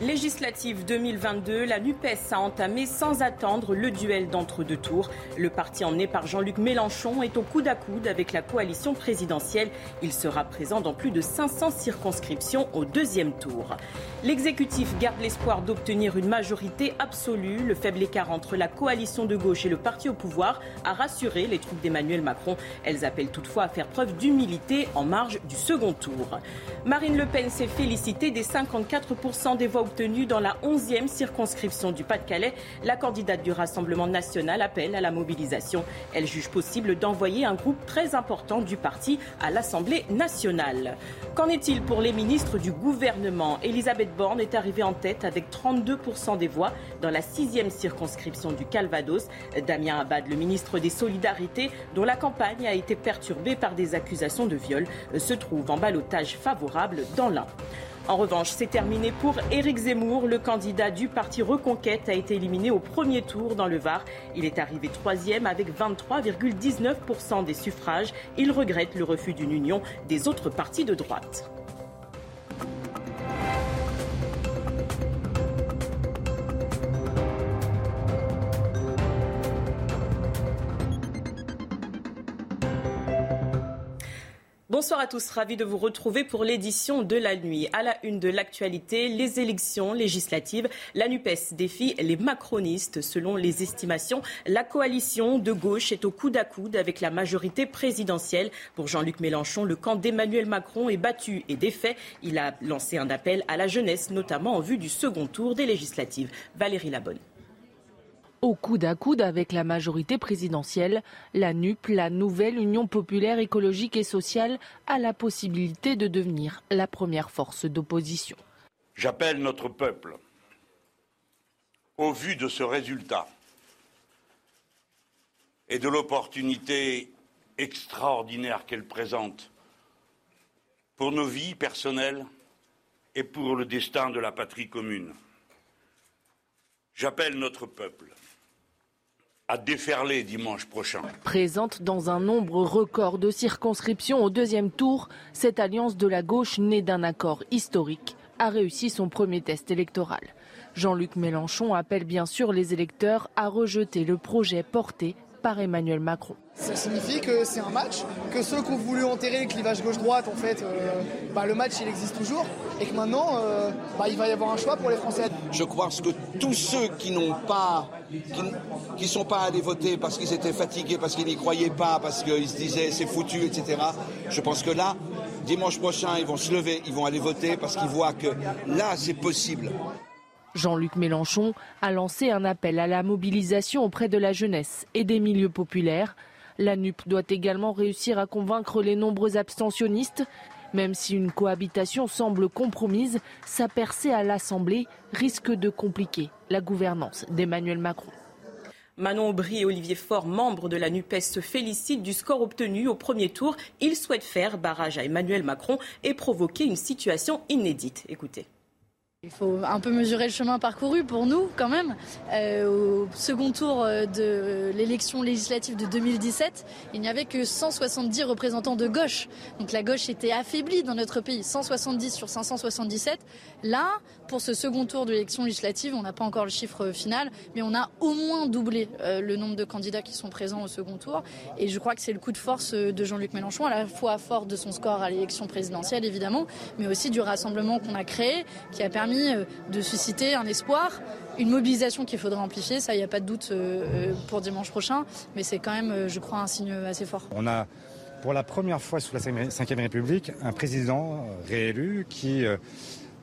Législative 2022, la NUPES a entamé sans attendre le duel d'entre deux tours. Le parti emmené par Jean-Luc Mélenchon est au coude à coude avec la coalition présidentielle. Il sera présent dans plus de 500 circonscriptions au deuxième tour. L'exécutif garde l'espoir d'obtenir une majorité absolue. Le faible écart entre la coalition de gauche et le parti au pouvoir a rassuré les troupes d'Emmanuel Macron. Elles appellent toutefois à faire preuve d'humilité en marge du second tour. Marine Le Pen s'est félicitée des 54% des voix obtenue dans la 11e circonscription du Pas-de-Calais. La candidate du Rassemblement national appelle à la mobilisation. Elle juge possible d'envoyer un groupe très important du parti à l'Assemblée nationale. Qu'en est-il pour les ministres du gouvernement? Elisabeth Borne est arrivée en tête avec 32% des voix dans la 6e circonscription du Calvados. Damien Abad, le ministre des Solidarités, dont la campagne a été perturbée par des accusations de viol, se trouve en balotage favorable dans l'Ain. En revanche, c'est terminé pour Éric Zemmour. Le candidat du parti Reconquête a été éliminé au premier tour dans le Var. Il est arrivé troisième avec 23,19% des suffrages. Il regrette le refus d'une union des autres partis de droite. Bonsoir à tous, ravi de vous retrouver pour l'édition de la nuit. À la une de l'actualité, les élections législatives. La NUPES défie les macronistes. Selon les estimations, la coalition de gauche est au coude à coude avec la majorité présidentielle. Pour Jean-Luc Mélenchon, le camp d'Emmanuel Macron est battu et défait. Il a lancé un appel à la jeunesse, notamment en vue du second tour des législatives. Valérie Labonne. Au coude à coude avec la majorité présidentielle, la NUP, la nouvelle Union populaire écologique et sociale, a la possibilité de devenir la première force d'opposition. J'appelle notre peuple, au vu de ce résultat et de l'opportunité extraordinaire qu'elle présente pour nos vies personnelles et pour le destin de la patrie commune. J'appelle notre peuple à déferler dimanche prochain. Présente dans un nombre record de circonscriptions au deuxième tour, cette alliance de la gauche née d'un accord historique a réussi son premier test électoral. Jean-Luc Mélenchon appelle bien sûr les électeurs à rejeter le projet porté par Emmanuel Macron. Ça signifie que c'est un match, que ceux qui ont voulu enterrer le clivage gauche-droite, en fait, euh, bah, le match il existe toujours, et que maintenant euh, bah, il va y avoir un choix pour les Français. Je crois que tous ceux qui n'ont pas, qui, sont pas allés voter parce qu'ils étaient fatigués, parce qu'ils n'y croyaient pas, parce qu'ils se disaient c'est foutu, etc. Je pense que là, dimanche prochain, ils vont se lever, ils vont aller voter parce qu'ils voient que là c'est possible. Jean-Luc Mélenchon a lancé un appel à la mobilisation auprès de la jeunesse et des milieux populaires. La NUP doit également réussir à convaincre les nombreux abstentionnistes. Même si une cohabitation semble compromise, sa percée à l'Assemblée risque de compliquer la gouvernance d'Emmanuel Macron. Manon Aubry et Olivier Faure, membres de la NUPES, se félicitent du score obtenu au premier tour. Ils souhaitent faire barrage à Emmanuel Macron et provoquer une situation inédite. Écoutez. Il faut un peu mesurer le chemin parcouru pour nous quand même. Euh, au second tour euh, de l'élection législative de 2017, il n'y avait que 170 représentants de gauche. Donc la gauche était affaiblie dans notre pays, 170 sur 577. Là, pour ce second tour de l'élection législative, on n'a pas encore le chiffre final, mais on a au moins doublé euh, le nombre de candidats qui sont présents au second tour. Et je crois que c'est le coup de force de Jean-Luc Mélenchon, à la fois fort de son score à l'élection présidentielle évidemment, mais aussi du rassemblement qu'on a créé, qui a permis euh, de susciter un espoir, une mobilisation qu'il faudrait amplifier, ça il n'y a pas de doute euh, euh, pour dimanche prochain, mais c'est quand même, je crois, un signe assez fort. On a pour la première fois sous la Ve République un président réélu qui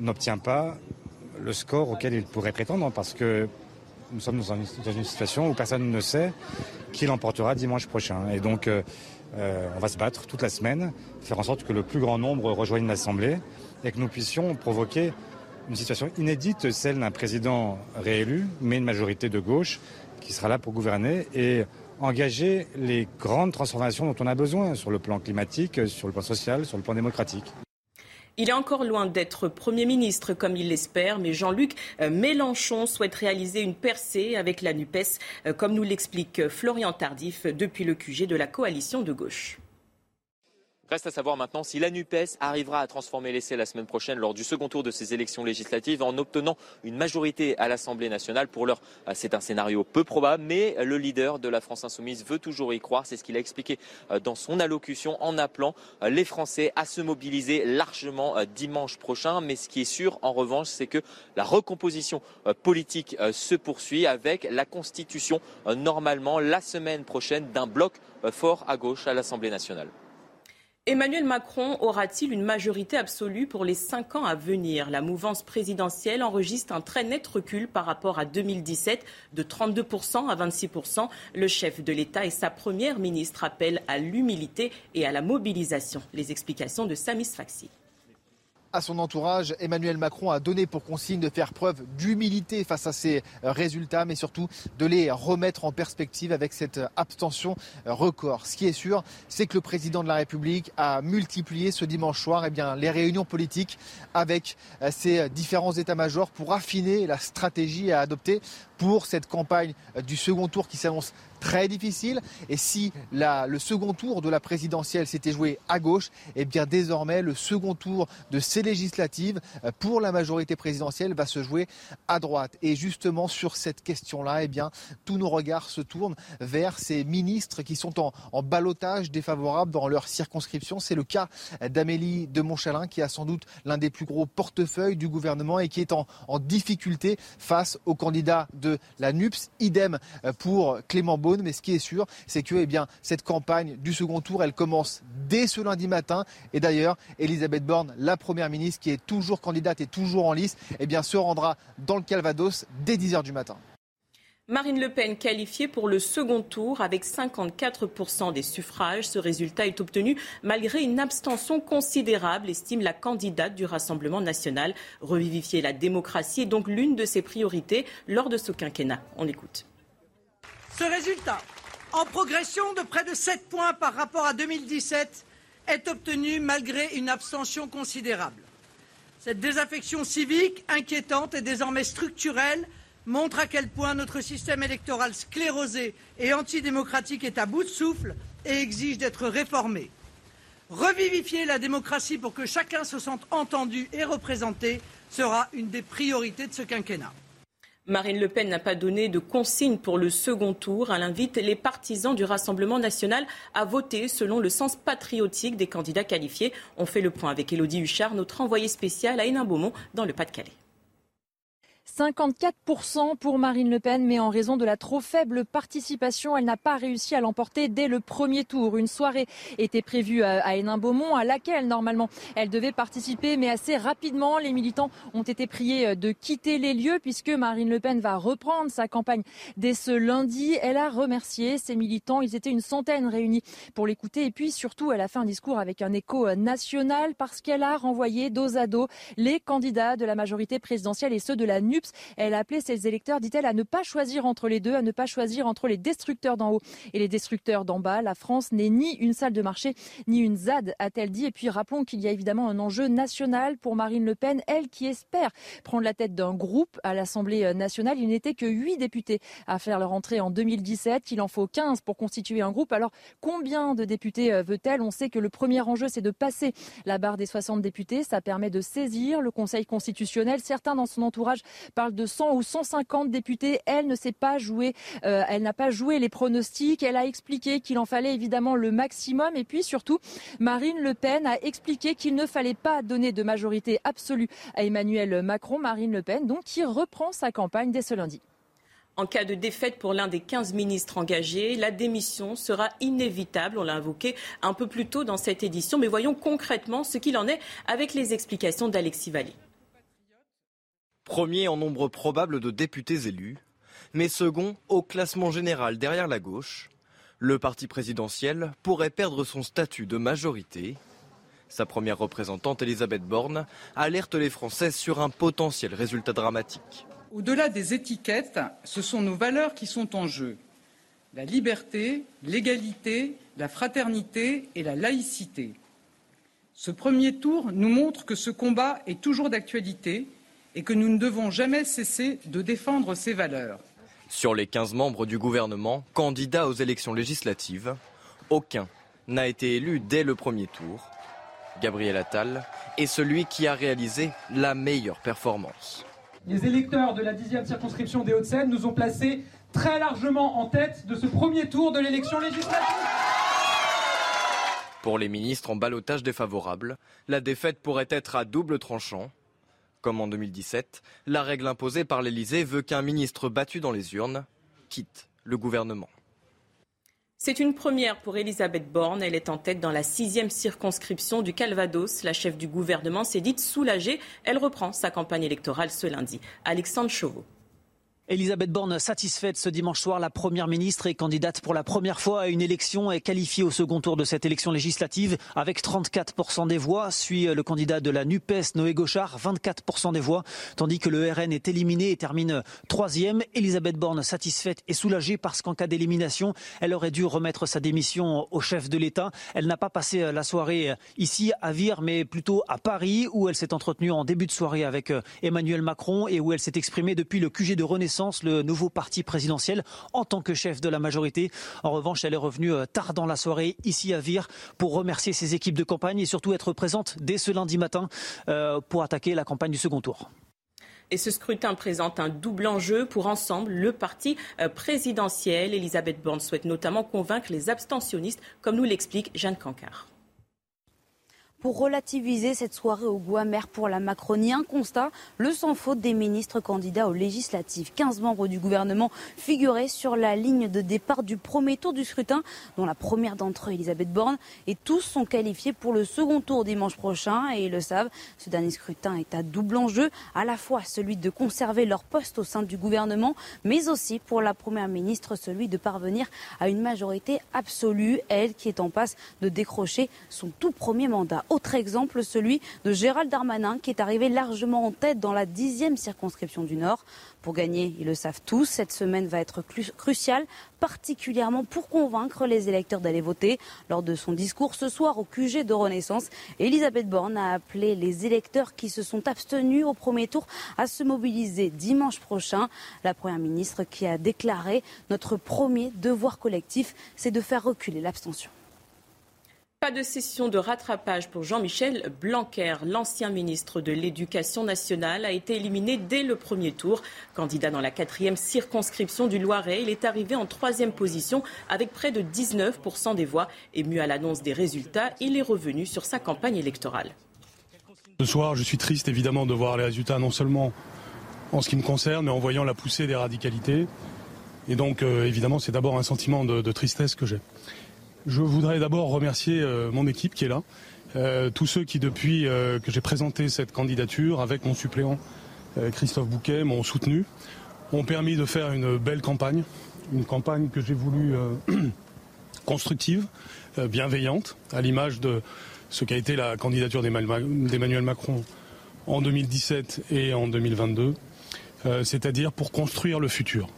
n'obtient pas le score auquel il pourrait prétendre parce que nous sommes dans une, situation où personne ne sait qui l'emportera dimanche prochain. Et donc, on va se battre toute la semaine, faire en sorte que le plus grand nombre rejoigne l'Assemblée et que nous puissions provoquer une situation inédite, celle d'un président réélu, mais une majorité de gauche qui sera là pour gouverner et engager les grandes transformations dont on a besoin sur le plan climatique, sur le plan social, sur le plan démocratique. Il est encore loin d'être Premier ministre comme il l'espère, mais Jean-Luc euh, Mélenchon souhaite réaliser une percée avec la NUPES, euh, comme nous l'explique Florian Tardif depuis le QG de la coalition de gauche. Reste à savoir maintenant si la NUPES arrivera à transformer l'essai la semaine prochaine lors du second tour de ces élections législatives en obtenant une majorité à l'Assemblée nationale. Pour l'heure, euh, c'est un scénario peu probable, mais le leader de la France insoumise veut toujours y croire. C'est ce qu'il a expliqué euh, dans son allocution en appelant euh, les Français à se mobiliser largement dimanche prochain. Mais ce qui est sûr, en revanche, c'est que la recomposition politique se poursuit avec la constitution normalement la semaine prochaine d'un bloc fort à gauche à l'Assemblée nationale. Emmanuel Macron aura-t-il une majorité absolue pour les cinq ans à venir? La mouvance présidentielle enregistre un très net recul par rapport à 2017 de 32% à 26%. Le chef de l'État et sa première ministre appellent à l'humilité et à la mobilisation. Les explications de Samis Faxi à son entourage, Emmanuel Macron a donné pour consigne de faire preuve d'humilité face à ces euh, résultats, mais surtout de les remettre en perspective avec cette euh, abstention euh, record. Ce qui est sûr, c'est que le président de la République a multiplié ce dimanche soir eh bien, les réunions politiques avec ses différents états-majors pour affiner la stratégie à adopter pour cette campagne du second tour qui s'annonce très difficile. Et si le second tour de la présidentielle s'était joué à gauche, eh bien désormais le second tour de ces législatives euh, pour la majorité présidentielle va se jouer à droite. Et justement sur cette question-là, eh bien tous nos regards se tournent vers ces ministres qui sont en, en balotage défavorable dans leur circonscription. C'est le cas d'Amélie de Montchalin qui a sans doute l'un des plus gros portefeuilles du gouvernement et qui est en, en difficulté face au candidat de la NUPS. Idem euh, pour Clément Beaune mais ce qui est sûr, c'est que eh bien, cette campagne du second tour, elle commence dès ce lundi matin. Et d'ailleurs, Elisabeth Borne, la première ministre, qui est toujours candidate et toujours en lice, eh bien, se rendra dans le Calvados dès 10h du matin. Marine Le Pen qualifiée pour le second tour avec 54% des suffrages. Ce résultat est obtenu malgré une abstention considérable, estime la candidate du Rassemblement national. Revivifier la démocratie est donc l'une de ses priorités lors de ce quinquennat. On écoute. Ce résultat, en progression de près de 7 points par rapport à 2017, est obtenu malgré une abstention considérable. Cette désaffection civique, inquiétante et désormais structurelle, montre à quel point notre système électoral sclérosé et antidémocratique est à bout de souffle et exige d'être réformé. Revivifier la démocratie pour que chacun se sente entendu et représenté sera une des priorités de ce quinquennat. Marine Le Pen n'a pas donné de consigne pour le second tour. Elle invite les partisans du Rassemblement national à voter selon le sens patriotique des candidats qualifiés. On fait le point avec Élodie Huchard, notre envoyée spéciale à Hénin-Beaumont dans le Pas-de-Calais. 54% pour Marine Le Pen, mais en raison de la trop faible participation, elle n'a pas réussi à l'emporter dès le premier tour. Une soirée était prévue à Hénin-Beaumont, à laquelle normalement elle devait participer, mais assez rapidement, les militants ont été priés de quitter les lieux puisque Marine Le Pen va reprendre sa campagne dès ce lundi. Elle a remercié ses militants, ils étaient une centaine réunis pour l'écouter et puis surtout elle a fait un discours avec un écho national parce qu'elle a renvoyé dos à dos les candidats de la majorité présidentielle et ceux de la NUPS elle a appelé ses électeurs, dit-elle, à ne pas choisir entre les deux, à ne pas choisir entre les destructeurs d'en haut et les destructeurs d'en bas. La France n'est ni une salle de marché, ni une ZAD, a-t-elle dit. Et puis rappelons qu'il y a évidemment un enjeu national pour Marine Le Pen, elle qui espère prendre la tête d'un groupe à l'Assemblée nationale. Il n'était que 8 députés à faire leur entrée en 2017. Il en faut 15 pour constituer un groupe. Alors combien de députés euh, veut-elle? On sait que le premier enjeu, c'est de passer la barre des 60 députés. Ça permet de saisir le Conseil constitutionnel. Certains dans son entourage parle de 100 ou 150 députés. Elle ne s'est pas joué, euh, elle n'a pas joué les pronostics. Elle a expliqué qu'il en fallait évidemment le maximum. Et puis surtout, Marine Le Pen a expliqué qu'il ne fallait pas donner de majorité absolue à Emmanuel Macron. Marine Le Pen, donc, qui reprend sa campagne dès ce lundi. En cas de défaite pour l'un des 15 ministres engagés, la démission sera inévitable. On l'a invoqué un peu plus tôt dans cette édition. Mais voyons concrètement ce qu'il en est avec les explications d'Alexis Valli premier en nombre probable de députés élus, mais second au classement général derrière la gauche. Le parti présidentiel pourrait perdre son statut de majorité. Sa première représentante, Elisabeth Borne, alerte les Français sur un potentiel résultat dramatique. Au-delà des étiquettes, ce sont nos valeurs qui sont en jeu. La liberté, l'égalité, la fraternité et la laïcité. Ce premier tour nous montre que ce combat est toujours d'actualité et que nous ne devons jamais cesser de défendre ces valeurs. Sur les 15 membres du gouvernement candidats aux élections législatives, aucun n'a été élu dès le premier tour. Gabriel Attal est celui qui a réalisé la meilleure performance. Les électeurs de la 10e circonscription des Hauts-de-Seine nous ont placés très largement en tête de ce premier tour de l'élection législative. Pour les ministres en balotage défavorable, la défaite pourrait être à double tranchant. Comme en 2017, la règle imposée par l'Elysée veut qu'un ministre battu dans les urnes quitte le gouvernement. C'est une première pour Elisabeth Borne. Elle est en tête dans la sixième circonscription du Calvados. La chef du gouvernement s'est dite soulagée. Elle reprend sa campagne électorale ce lundi. Alexandre Chauveau. Elisabeth Borne satisfaite ce dimanche soir, la première ministre est candidate pour la première fois à une élection et qualifiée au second tour de cette élection législative avec 34% des voix. Suit le candidat de la NUPES, Noé Gauchard, 24% des voix, tandis que le RN est éliminé et termine troisième. Elisabeth Borne satisfaite et soulagée parce qu'en cas d'élimination, elle aurait dû remettre sa démission au chef de l'État. Elle n'a pas passé la soirée ici à Vire, mais plutôt à Paris, où elle s'est entretenue en début de soirée avec Emmanuel Macron et où elle s'est exprimée depuis le QG de Renaissance le nouveau parti présidentiel, en tant que chef de la majorité. En revanche, elle est revenue euh, tard dans la soirée ici à Vire pour remercier ses équipes de campagne et surtout être présente dès ce lundi matin euh, pour attaquer la campagne du second tour. Et ce scrutin présente un double enjeu pour ensemble le parti euh, présidentiel. Elisabeth Borne souhaite notamment convaincre les abstentionnistes, comme nous l'explique Jeanne Cancard pour relativiser cette soirée au goût pour la Macronie. Un constat, le sans faute des ministres candidats aux législatives. 15 membres du gouvernement figuraient sur la ligne de départ du premier tour du scrutin, dont la première d'entre eux, Elisabeth Borne, et tous sont qualifiés pour le second tour dimanche prochain et ils le savent. Ce dernier scrutin est à double enjeu, à la fois celui de conserver leur poste au sein du gouvernement, mais aussi pour la première ministre, celui de parvenir à une majorité absolue, elle qui est en passe de décrocher son tout premier mandat. Autre exemple, celui de Gérald Darmanin, qui est arrivé largement en tête dans la dixième circonscription du Nord. Pour gagner, ils le savent tous, cette semaine va être cruciale, particulièrement pour convaincre les électeurs d'aller voter. Lors de son discours ce soir au QG de Renaissance, Elisabeth Borne a appelé les électeurs qui se sont abstenus au premier tour à se mobiliser dimanche prochain. La Première ministre qui a déclaré Notre premier devoir collectif, c'est de faire reculer l'abstention. Pas de session de rattrapage pour Jean-Michel Blanquer. L'ancien ministre de l'Éducation nationale a été éliminé dès le premier tour. Candidat dans la quatrième circonscription du Loiret, il est arrivé en troisième position avec près de 19% des voix. Ému à l'annonce des résultats, il est revenu sur sa campagne électorale. Ce soir, je suis triste évidemment de voir les résultats, non seulement en ce qui me concerne, mais en voyant la poussée des radicalités. Et donc, euh, évidemment, c'est d'abord un sentiment de tristesse que j'ai. Je voudrais d'abord remercier euh, mon équipe qui est là, euh, tous ceux qui depuis euh, que j'ai présenté cette candidature avec mon suppléant Christophe Bouquet m'ont soutenu, ont permis de faire une belle campagne, une campagne que j'ai voulu constructive, bienveillante, à l'image de ce qu'a été la candidature d'Emmanuel Macron en 2017 et en 2022, c'est-à-dire pour construire le futur.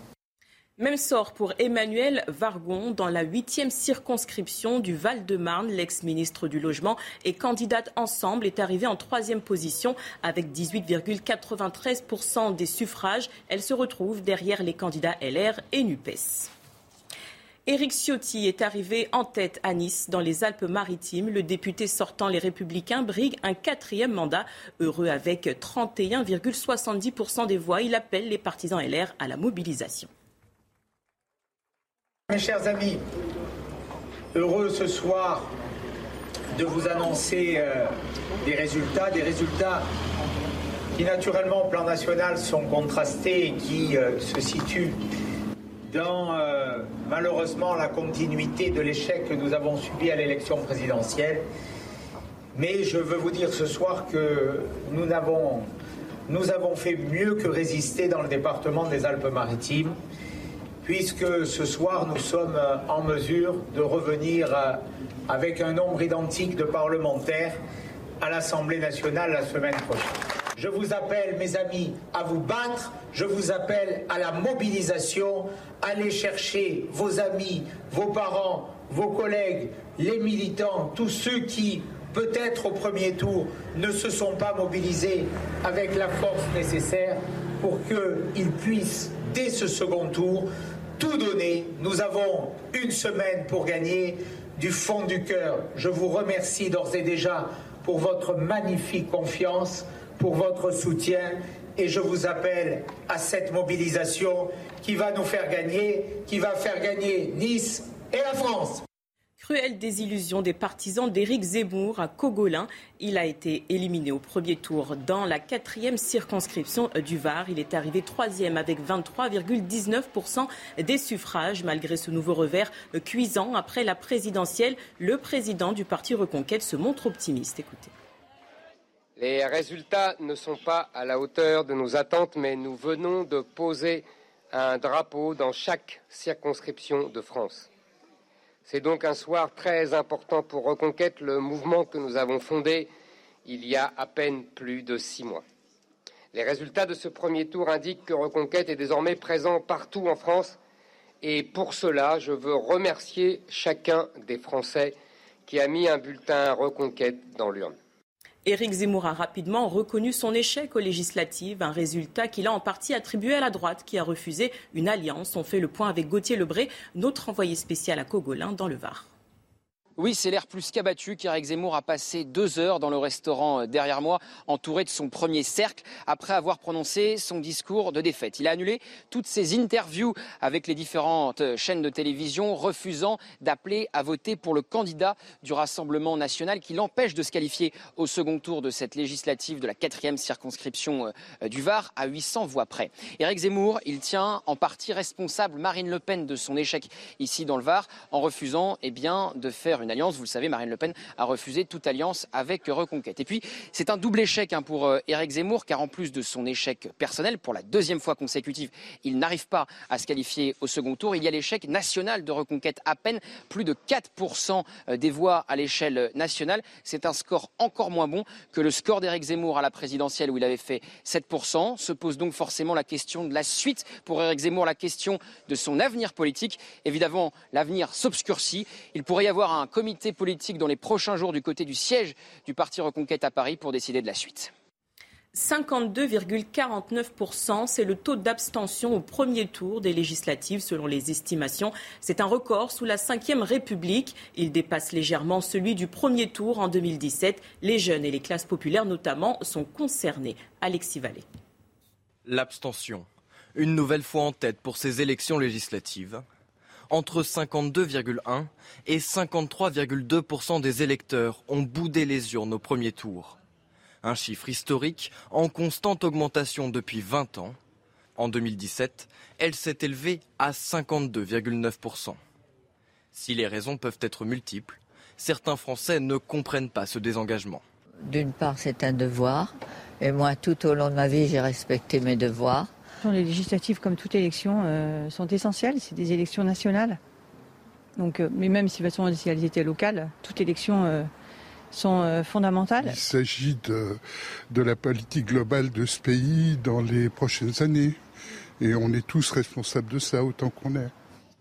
Même sort pour Emmanuel Vargon dans la huitième circonscription du Val-de-Marne. L'ex-ministre du Logement et candidate ensemble est arrivée en troisième position avec 18,93% des suffrages. Elle se retrouve derrière les candidats LR et NUPES. Éric Ciotti est arrivé en tête à Nice, dans les Alpes-Maritimes. Le député sortant Les Républicains brigue un quatrième mandat. Heureux avec 31,70% des voix, il appelle les partisans LR à la mobilisation. Mes chers amis, heureux ce soir de vous annoncer euh, des résultats, des résultats qui naturellement au plan national sont contrastés et qui euh, se situent dans euh, malheureusement la continuité de l'échec que nous avons subi à l'élection présidentielle. Mais je veux vous dire ce soir que nous avons, nous avons fait mieux que résister dans le département des Alpes-Maritimes puisque ce soir nous sommes euh, en mesure de revenir euh, avec un nombre identique de parlementaires à l'Assemblée nationale la semaine prochaine. Je vous appelle, mes amis, à vous battre, je vous appelle à la mobilisation, allez chercher vos amis, vos parents, vos collègues, les militants, tous ceux qui, peut-être au premier tour, ne se sont pas mobilisés avec la force nécessaire pour qu'ils puissent, dès ce second tour, tout donner. Nous avons une semaine pour gagner. du fond du cœur, je vous remercie d'ores et déjà pour votre magnifique confiance, pour votre soutien et je vous appelle à cette mobilisation qui va nous faire gagner, qui va faire gagner Nice et la France. Cruelle désillusion des partisans d'Éric Zemmour à Cogolin. Il a été éliminé au premier tour dans la quatrième circonscription du Var. Il est arrivé troisième avec 23,19% des suffrages. Malgré ce nouveau revers cuisant après la présidentielle, le président du parti Reconquête se montre optimiste. Écoutez. Les résultats ne sont pas à la hauteur de nos attentes, mais nous venons de poser un drapeau dans chaque circonscription de France. C'est donc un soir très important pour Reconquête, le mouvement que nous avons fondé il y a à peine plus de six mois. Les résultats de ce premier tour indiquent que Reconquête est désormais présent partout en France et pour cela, je veux remercier chacun des Français qui a mis un bulletin Reconquête dans l'urne. Éric Zemmour a rapidement reconnu son échec aux législatives, un résultat qu'il a en partie attribué à la droite qui a refusé une alliance. On fait le point avec Gauthier Lebré, notre envoyé spécial à Cogolin dans le Var. Oui, c'est l'air plus qu'abattu qu'Eric Zemmour a passé deux heures dans le restaurant euh, derrière moi, entouré de son premier cercle, après avoir prononcé son discours de défaite. Il a annulé toutes ses interviews avec les différentes euh, chaînes de télévision, refusant d'appeler à voter pour le candidat du Rassemblement national qui l'empêche de se qualifier au second tour de cette législative de la quatrième circonscription euh, du Var à 800 voix près. Éric Zemmour, il tient en partie responsable Marine Le Pen de son échec ici dans le Var en refusant eh de faire une alliance. Vous le savez, Marine Le Pen a refusé toute alliance avec Reconquête. Et puis, c'est un double échec hein, pour euh, Éric Zemmour, car en plus de son échec personnel, pour la deuxième fois consécutive, il n'arrive pas à se qualifier au second tour. Il y a l'échec national de Reconquête, à peine plus de 4% euh, des voix à l'échelle nationale. C'est un score encore moins bon que le score d'Éric Zemmour à la présidentielle où il avait fait 7%. Se pose donc forcément la question de la suite pour Éric Zemmour, la question de son avenir politique. Évidemment, l'avenir s'obscurcit. Il pourrait y avoir un comité politique dans les prochains jours du côté du siège du Parti Reconquête à Paris pour décider de la suite. 52,49%, c'est le taux d'abstention au premier tour des législatives selon les estimations. C'est un record sous la Ve République. Il dépasse légèrement celui du premier tour en 2017. Les jeunes et les classes populaires notamment sont concernés. Alexis Vallée. L'abstention, une nouvelle fois en tête pour ces élections législatives entre 52,1 et 53,2% des électeurs ont boudé les urnes au premier tour. Un chiffre historique en constante augmentation depuis 20 ans. En 2017, elle s'est élevée à 52,9%. Si les raisons peuvent être multiples, certains Français ne comprennent pas ce désengagement. D'une part, c'est un devoir. Et moi, tout au long de ma vie, j'ai respecté mes devoirs. Les législatives, comme toute élection, euh, sont essentielles. C'est des élections nationales. Donc, euh, mais même si, de toute si elles étaient locales, toutes élections euh, sont fondamentales. Il s'agit de, de la politique globale de ce pays dans les prochaines années. Et on est tous responsables de ça autant qu'on est.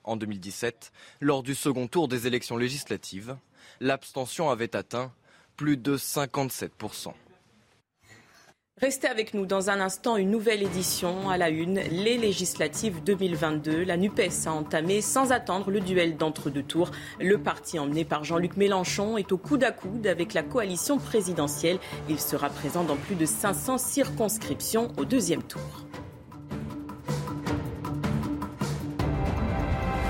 En 2017, lors du second tour des élections législatives, l'abstention avait atteint plus de 57 Restez avec nous dans un instant, une nouvelle édition à la une, les législatives 2022. La NUPES a entamé sans attendre le duel d'entre-deux tours. Le parti emmené par Jean-Luc Mélenchon est au coude à coude avec la coalition présidentielle. Il sera présent dans plus de 500 circonscriptions au deuxième tour.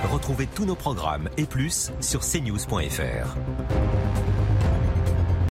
Retrouvez tous nos programmes et plus sur cnews.fr.